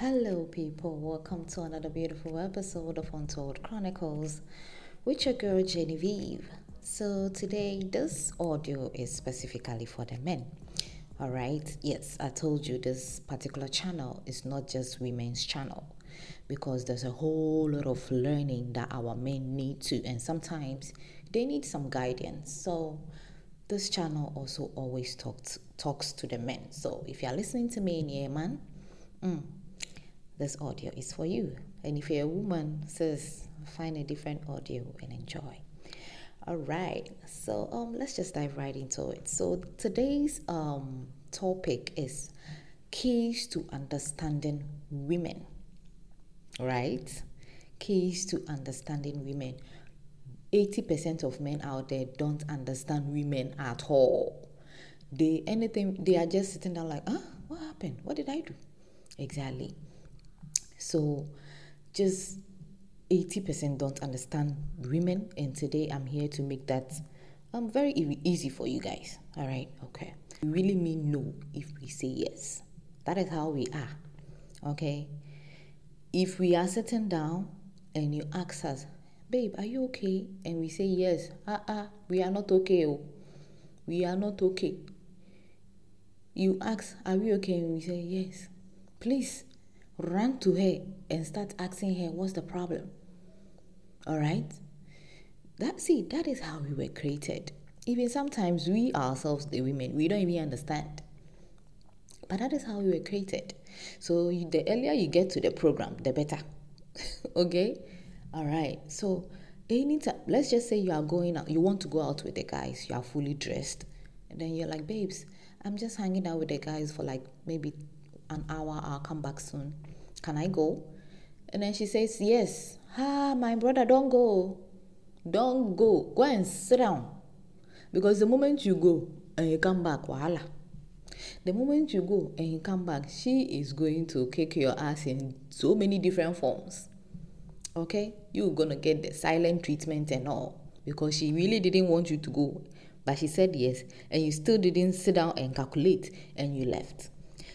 Hello, people. Welcome to another beautiful episode of Untold Chronicles with your girl Genevieve. So, today, this audio is specifically for the men. All right, yes, I told you this particular channel is not just women's channel because there's a whole lot of learning that our men need to, and sometimes they need some guidance. So, this channel also always talks talks to the men. So, if you are listening to me in here, man, mm, this audio is for you. And if you're a woman, says find a different audio and enjoy. All right, so um, let's just dive right into it. So today's um topic is keys to understanding women. Right, keys to understanding women. 80% of men out there don't understand women at all. They anything they are just sitting down like, huh? What happened? What did I do? Exactly. So just 80% don't understand women, and today I'm here to make that um, very easy for you guys. All right, okay. We really mean no if we say yes. That is how we are. Okay. If we are sitting down and you ask us, babe, are you okay? And we say yes. Ah uh-uh, we are not okay. Oh. We are not okay. You ask, are we okay? And we say yes. Please run to her and start asking her what's the problem. All right? That see, that is how we were created. Even sometimes we ourselves, the women, we don't even understand. But that is how we were created. So the earlier you get to the program, the better. okay? All right. So anytime, let's just say you are going out, you want to go out with the guys, you are fully dressed, and then you're like, babes, I'm just hanging out with the guys for like maybe an hour, I'll come back soon. Can I go? And then she says, Yes. Ah, my brother, don't go. Don't go. Go and sit down. Because the moment you go and you come back, voila. The moment you go and you come back, she is going to kick your ass in so many different forms. Okay? You're gonna get the silent treatment and all. Because she really didn't want you to go. But she said yes, and you still didn't sit down and calculate and you left.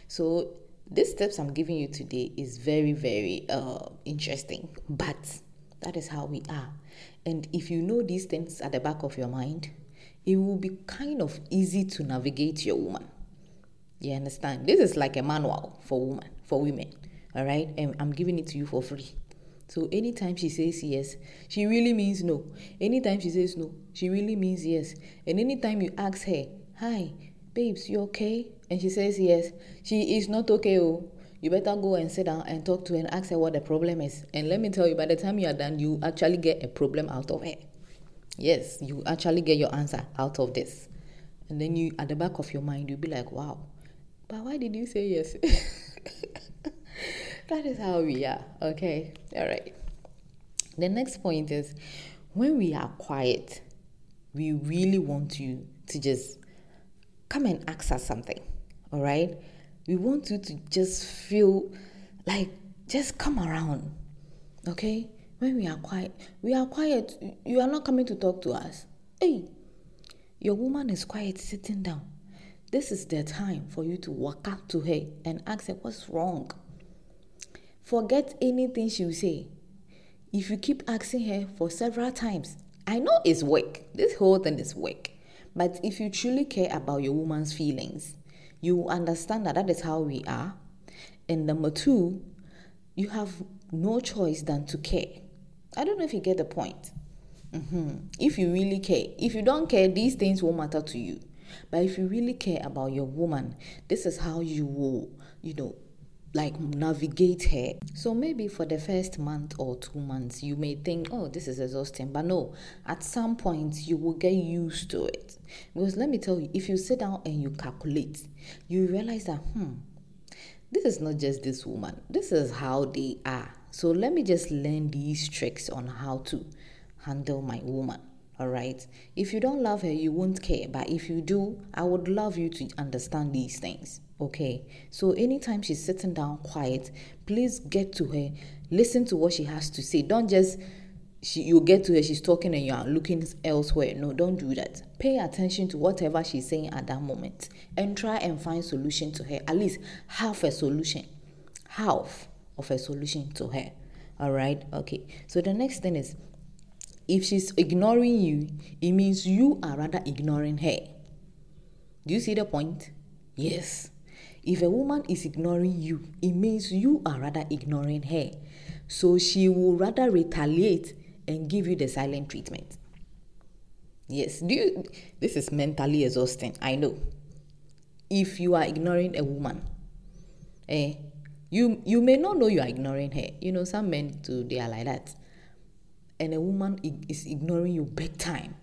So these steps I'm giving you today is very, very uh, interesting, but that is how we are. And if you know these things at the back of your mind, it will be kind of easy to navigate your woman. You understand? This is like a manual for women, for women. All right, and I'm giving it to you for free. So anytime she says yes, she really means no. Anytime she says no, she really means yes. And anytime you ask her, "Hi, babes, you okay?" And she says, Yes, she is not okay. Oh, you better go and sit down and talk to her and ask her what the problem is. And let me tell you, by the time you are done, you actually get a problem out of her. Yes, you actually get your answer out of this. And then you, at the back of your mind, you'll be like, wow, but why did you say yes? that is how we are. Okay. All right. The next point is when we are quiet, we really want you to just come and ask us something all right? We want you to just feel like just come around, okay? When we are quiet, we are quiet. You are not coming to talk to us. Hey, your woman is quiet, sitting down. This is the time for you to walk up to her and ask her what's wrong. Forget anything she will say. If you keep asking her for several times, I know it's work. This whole thing is work. But if you truly care about your woman's feelings, you understand that that is how we are. And number two, you have no choice than to care. I don't know if you get the point. Mm-hmm. If you really care, if you don't care, these things won't matter to you. But if you really care about your woman, this is how you will, you know, like navigate her. So maybe for the first month or two months, you may think, oh, this is exhausting. But no, at some point, you will get used to it. Because let me tell you, if you sit down and you calculate, you realize that, hmm, this is not just this woman, this is how they are. So let me just learn these tricks on how to handle my woman. All right. If you don't love her, you won't care. But if you do, I would love you to understand these things. Okay. So anytime she's sitting down quiet, please get to her, listen to what she has to say. Don't just she you get to her, she's talking and you are looking elsewhere. No, don't do that. Pay attention to whatever she's saying at that moment and try and find solution to her. At least half a solution. Half. of a solution to her. All right. Okay. So the next thing is if she's ignoring you, it means you are rather ignoring her. Do you see the point? Yes. If a woman is ignoring you, it means you are rather ignoring her. So she will rather retaliate and give you the silent treatment. Yes, do you this is mentally exhausting, I know. If you are ignoring a woman, eh, you you may not know you are ignoring her. You know, some men too they are like that. And a woman is ignoring you big time.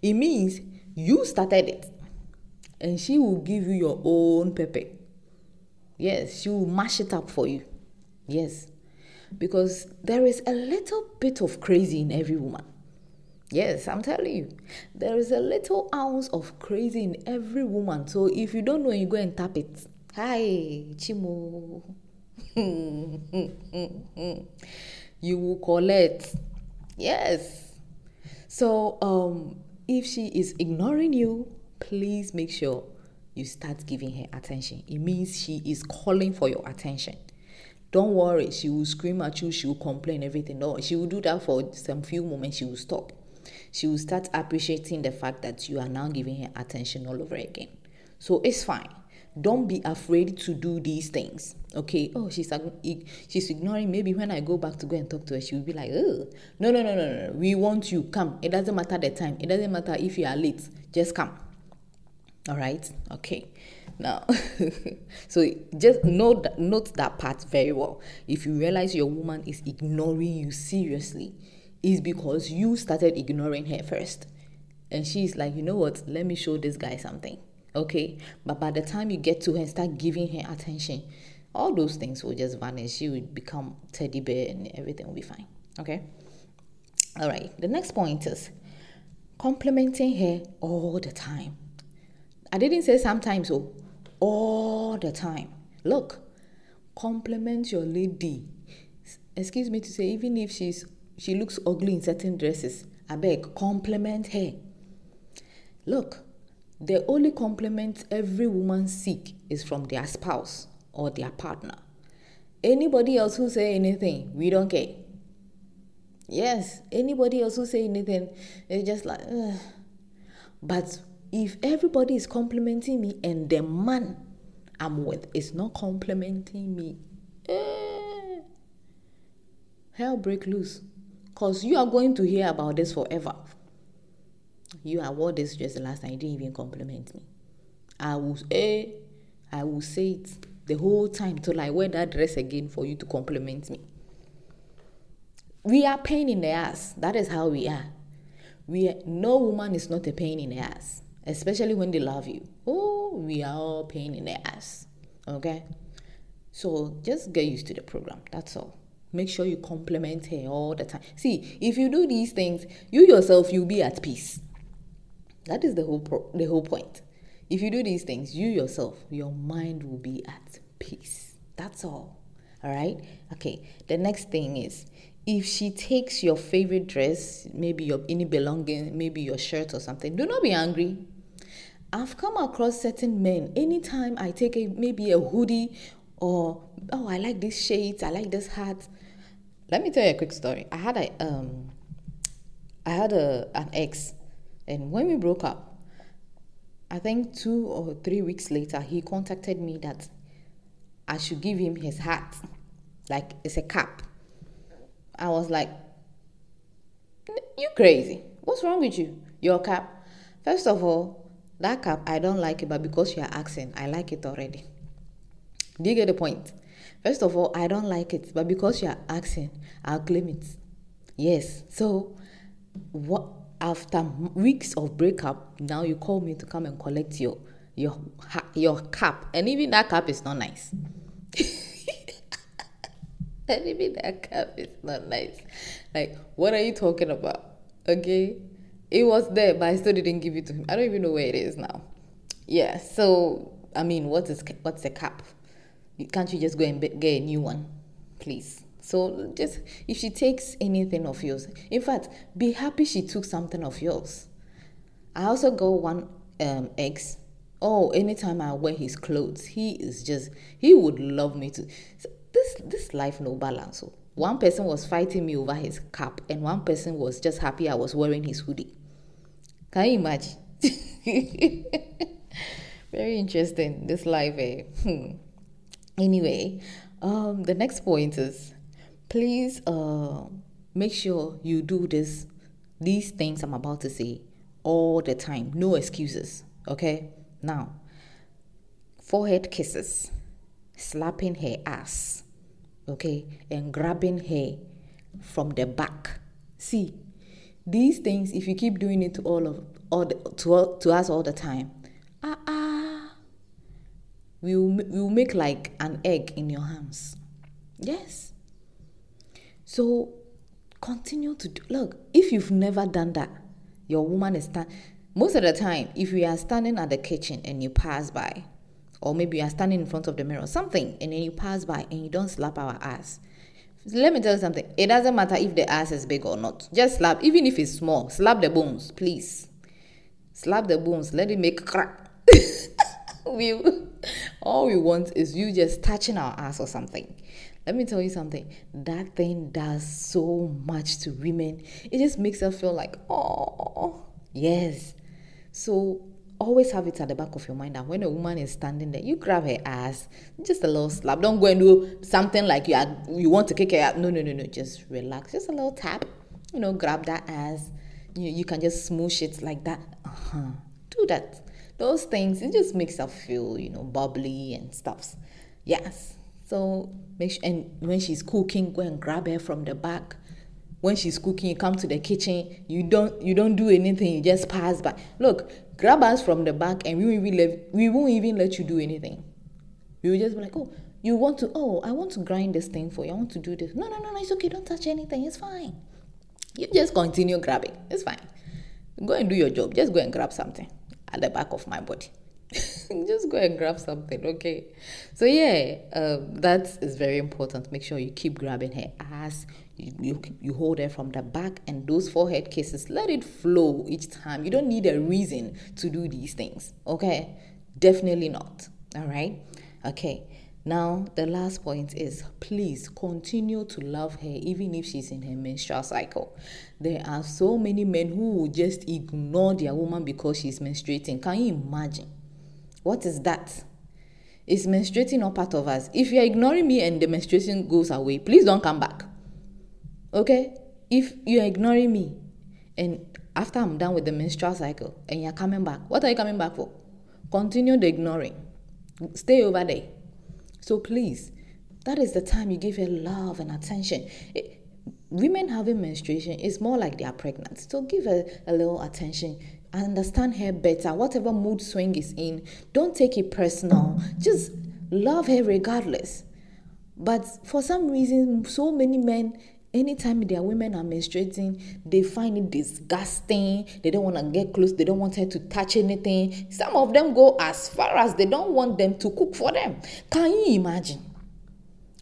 It means you started it. And she will give you your own pepper. Yes, she will mash it up for you. Yes. Because there is a little bit of crazy in every woman. Yes, I'm telling you. There is a little ounce of crazy in every woman. So if you don't know, you go and tap it. Hi, Chimo. you will collect. Yes. So um if she is ignoring you, please make sure you start giving her attention. It means she is calling for your attention. Don't worry, she will scream at you, she will complain, everything. No, she will do that for some few moments, she will stop. She will start appreciating the fact that you are now giving her attention all over again. So it's fine. Don't be afraid to do these things. Okay. Oh, she's she's ignoring. Maybe when I go back to go and talk to her, she will be like, "Oh, no, no, no, no, no. We want you. Come. It doesn't matter the time. It doesn't matter if you are late. Just come." All right. Okay. Now, so just note note that part very well. If you realize your woman is ignoring you seriously, is because you started ignoring her first, and she's like, you know what? Let me show this guy something. Okay. But by the time you get to her and start giving her attention, all those things will just vanish. She will become teddy bear, and everything will be fine. Okay. All right. The next point is complimenting her all the time I didn't say sometimes, oh, all the time. Look, compliment your lady. Excuse me to say, even if she's she looks ugly in certain dresses, I beg, compliment her. Look, the only compliment every woman seek is from their spouse or their partner. Anybody else who say anything, we don't care. Yes, anybody else who say anything, it's just like, Ugh. but if everybody is complimenting me and the man I'm with is not complimenting me, eh, hell break loose. Because you are going to hear about this forever. You are wore this dress the last time, you didn't even compliment me. I will eh, I will say it the whole time till I wear that dress again for you to compliment me. We are pain in the ass. That is how we are. We are, no woman is not a pain in the ass especially when they love you. Oh, we are all pain in the ass. Okay? So just get used to the program. That's all. Make sure you compliment her all the time. See, if you do these things, you yourself you'll be at peace. That is the whole pro- the whole point. If you do these things, you yourself, your mind will be at peace. That's all. All right? Okay. The next thing is if she takes your favorite dress, maybe your any belonging, maybe your shirt or something, do not be angry. I've come across certain men. Anytime I take a maybe a hoodie or oh I like this shades, I like this hat. Let me tell you a quick story. I had a um I had a an ex and when we broke up, I think two or three weeks later he contacted me that I should give him his hat. Like it's a cap. I was like, You crazy. What's wrong with you? Your cap. First of all, that cap, I don't like it, but because you are asking, I like it already. Do you get the point? First of all, I don't like it, but because you are asking, I'll claim it. Yes. So, what after weeks of breakup, now you call me to come and collect your your your cap, and even that cap is not nice. and even that cap is not nice. Like, what are you talking about? Okay. It was there, but I still didn't give it to him. I don't even know where it is now. Yeah, so I mean, what is what's a cap? Can't you just go and get a new one, please? So just if she takes anything of yours, in fact, be happy she took something of yours. I also got one um, ex. Oh, anytime I wear his clothes, he is just he would love me to. this this life no balance. So one person was fighting me over his cap, and one person was just happy I was wearing his hoodie. Can you imagine? Very interesting, this life. Eh? Hmm. Anyway, um, the next point is please uh, make sure you do this these things I'm about to say all the time. No excuses. Okay? Now, forehead kisses, slapping her ass, okay, and grabbing her from the back. See, these things, if you keep doing it to all of all the, to, to us all the time, ah ah, we will, we will make like an egg in your hands. Yes. So continue to do. Look, if you've never done that, your woman is stand. Most of the time, if you are standing at the kitchen and you pass by, or maybe you are standing in front of the mirror, something, and then you pass by and you don't slap our ass. Let me tell you something. It doesn't matter if the ass is big or not. Just slap, even if it's small. Slap the bones, please. Slap the bones. Let it make crack. we, all we want is you just touching our ass or something. Let me tell you something. That thing does so much to women. It just makes us feel like, oh, yes. So always have it at the back of your mind that when a woman is standing there, you grab her ass, just a little slap. Don't go and do something like you are, you want to kick her out. No, no, no, no. Just relax. Just a little tap. You know, grab that ass. You, you can just smoosh it like that. Uh-huh. Do that. Those things, it just makes her feel, you know, bubbly and stuffs. Yes. So make sure, and when she's cooking, go and grab her from the back. When she's cooking, you come to the kitchen. You don't you don't do anything. You just pass by. Look, grab us from the back, and we won't even let, we won't even let you do anything. We will just be like, oh, you want to? Oh, I want to grind this thing for you. I want to do this. No, no, no, no. It's okay. Don't touch anything. It's fine. You just continue grabbing. It's fine. Go and do your job. Just go and grab something at the back of my body. just go and grab something, okay? So yeah, um, that is very important. Make sure you keep grabbing her ass. You, you, you hold her from the back, and those forehead kisses, let it flow each time. You don't need a reason to do these things, okay? Definitely not. All right, okay. Now, the last point is please continue to love her even if she's in her menstrual cycle. There are so many men who just ignore their woman because she's menstruating. Can you imagine? What is that? Is menstruating not part of us? If you're ignoring me and the menstruation goes away, please don't come back. Okay? If you're ignoring me and after I'm done with the menstrual cycle and you're coming back, what are you coming back for? Continue the ignoring. Stay over there. So please, that is the time you give her love and attention. It, women having menstruation is more like they are pregnant. So give her a little attention understand her better. Whatever mood swing is in, don't take it personal. Just love her regardless. But for some reason, so many men, anytime their women are menstruating, they find it disgusting. They don't want to get close. They don't want her to touch anything. Some of them go as far as they don't want them to cook for them. Can you imagine?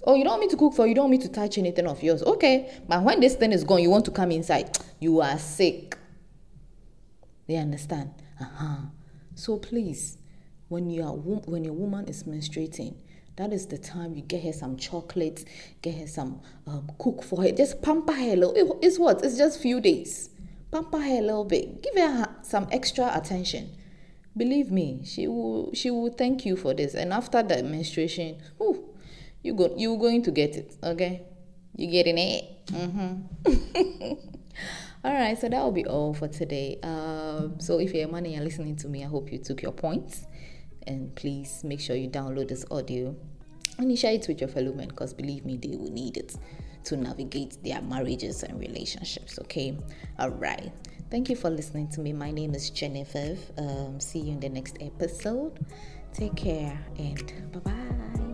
Oh, you don't want me to cook for you, don't want me to touch anything of yours. Okay, but when this thing is gone, you want to come inside. You are sick. They understand. Uh-huh. So please, when you are when your woman is menstruating, that is the time you get her some chocolates, get her some um, cook for her. Just pamper her a little. It's what? It's just few days. Pamper her a little bit. Give her some extra attention. Believe me, she will she will thank you for this. And after the menstruation, whew, you go you're going to get it. Okay, you getting it? Mm-hmm. All right, so that will be all for today. Um, so if you're a man and you're listening to me, I hope you took your points. And please make sure you download this audio and you share it with your fellow men because believe me, they will need it to navigate their marriages and relationships. Okay, all right. Thank you for listening to me. My name is Jennifer. Um, see you in the next episode. Take care and bye bye.